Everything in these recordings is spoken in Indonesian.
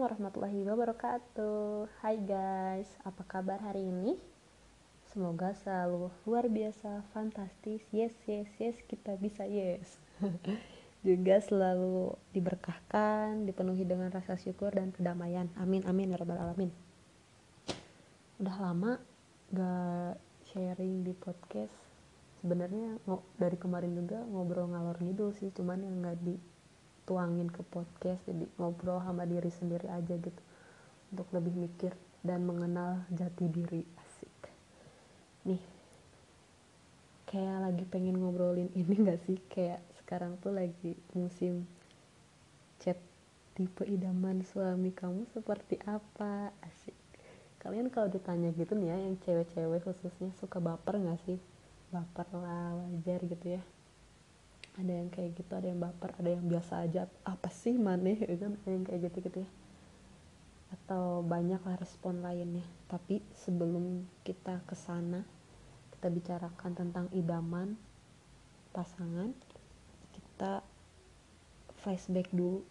Assalamualaikum warahmatullahi wabarakatuh. Hai guys, apa kabar hari ini? Semoga selalu luar biasa, fantastis. Yes, yes, yes, kita bisa yes. Juga selalu diberkahkan, dipenuhi dengan rasa syukur dan kedamaian. Amin, amin, ya rabbal alamin. Udah lama gak sharing di podcast. Sebenarnya dari kemarin juga ngobrol ngalor ngidul sih Cuman yang gak di tuangin ke podcast jadi ngobrol sama diri sendiri aja gitu. Untuk lebih mikir dan mengenal jati diri asik. Nih kayak lagi pengen ngobrolin ini gak sih? Kayak sekarang tuh lagi musim chat tipe idaman suami kamu seperti apa? Asik. Kalian kalau ditanya gitu nih ya yang cewek-cewek khususnya suka baper gak sih? Baper lah wajar gitu ya ada yang kayak gitu ada yang baper ada yang biasa aja. Apa sih maneh ya kan ada yang kayak gitu gitu ya. Atau banyak lah respon lainnya. Tapi sebelum kita ke sana kita bicarakan tentang idaman pasangan kita flashback dulu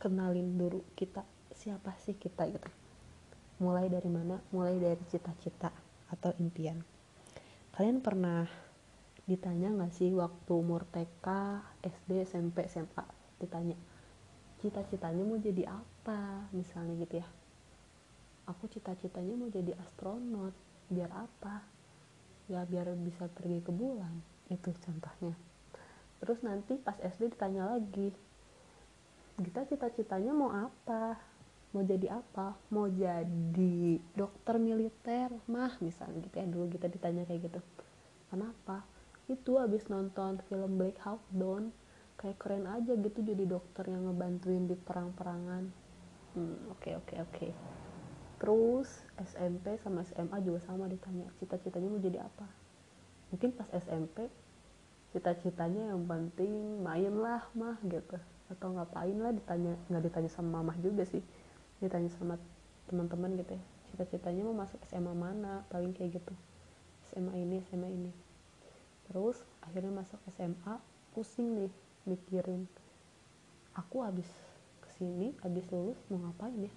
kenalin dulu kita siapa sih kita gitu. Mulai dari mana? Mulai dari cita-cita atau impian. Kalian pernah ditanya nggak sih waktu umur TK, SD, SMP, SMA ditanya cita-citanya mau jadi apa? Misalnya gitu ya. Aku cita-citanya mau jadi astronot biar apa? Ya biar bisa pergi ke bulan. Itu contohnya. Terus nanti pas SD ditanya lagi kita cita-citanya mau apa? Mau jadi apa? Mau jadi dokter militer mah. Misalnya gitu ya dulu kita ditanya kayak gitu. Kenapa itu abis nonton film Black Hawk Down kayak keren aja gitu jadi dokter yang ngebantuin di perang-perangan. Hmm, oke oke oke. Terus SMP sama SMA juga sama ditanya cita-citanya mau jadi apa? Mungkin pas SMP cita-citanya yang penting main lah mah gitu. Atau ngapain lah ditanya nggak ditanya sama mamah juga sih. Ditanya sama teman-teman gitu ya cita-citanya mau masuk SMA mana? Paling kayak gitu. SMA ini SMA ini terus akhirnya masuk SMA pusing nih mikirin aku habis ke sini habis lulus mau ngapain ya?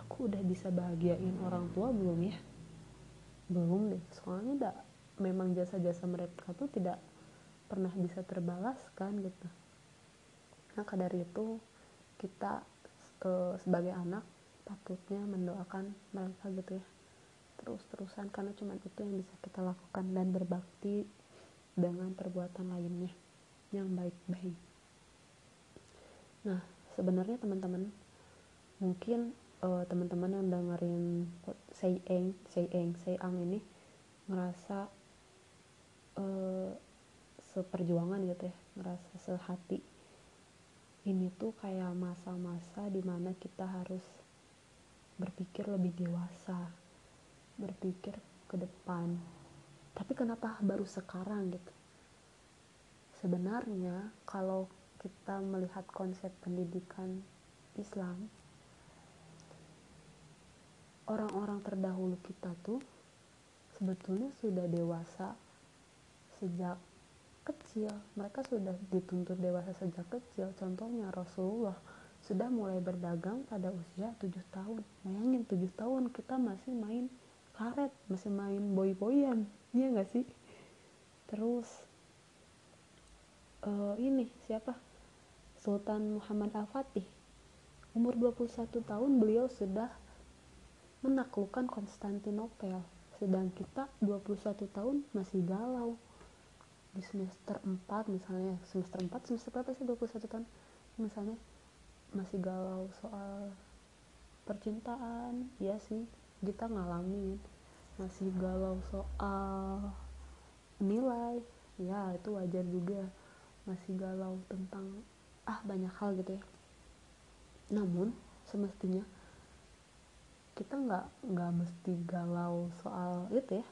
Aku udah bisa bahagiain orang tua belum ya? Belum deh soalnya udah memang jasa-jasa mereka tuh tidak pernah bisa terbalaskan gitu. Maka dari itu kita e, sebagai anak patutnya mendoakan mereka gitu ya. Terus-terusan karena cuma itu yang bisa kita lakukan dan berbakti perbuatan lainnya yang baik-baik. Nah, sebenarnya teman-teman mungkin uh, teman-teman yang dengerin sayeng, sayeng, sayang ini ngerasa uh, seperjuangan gitu ya, ngerasa sehati. Ini tuh kayak masa-masa di mana kita harus berpikir lebih dewasa, berpikir ke depan, tapi kenapa baru sekarang gitu sebenarnya kalau kita melihat konsep pendidikan Islam orang-orang terdahulu kita tuh sebetulnya sudah dewasa sejak kecil. Mereka sudah dituntut dewasa sejak kecil. Contohnya Rasulullah sudah mulai berdagang pada usia 7 tahun. Bayangin 7 tahun kita masih main karet masih main boy-boyan iya gak sih? Terus uh, ini siapa? Sultan Muhammad Al-Fatih. Umur 21 tahun beliau sudah menaklukkan Konstantinopel. Sedang kita 21 tahun masih galau. Di semester 4 misalnya. Semester 4 semester berapa sih 21 tahun? Misalnya masih galau soal percintaan. Ya sih kita ngalamin. Masih galau soal nilai. Ya itu wajar juga masih galau tentang ah banyak hal gitu ya. Namun semestinya kita nggak nggak mesti galau soal itu ya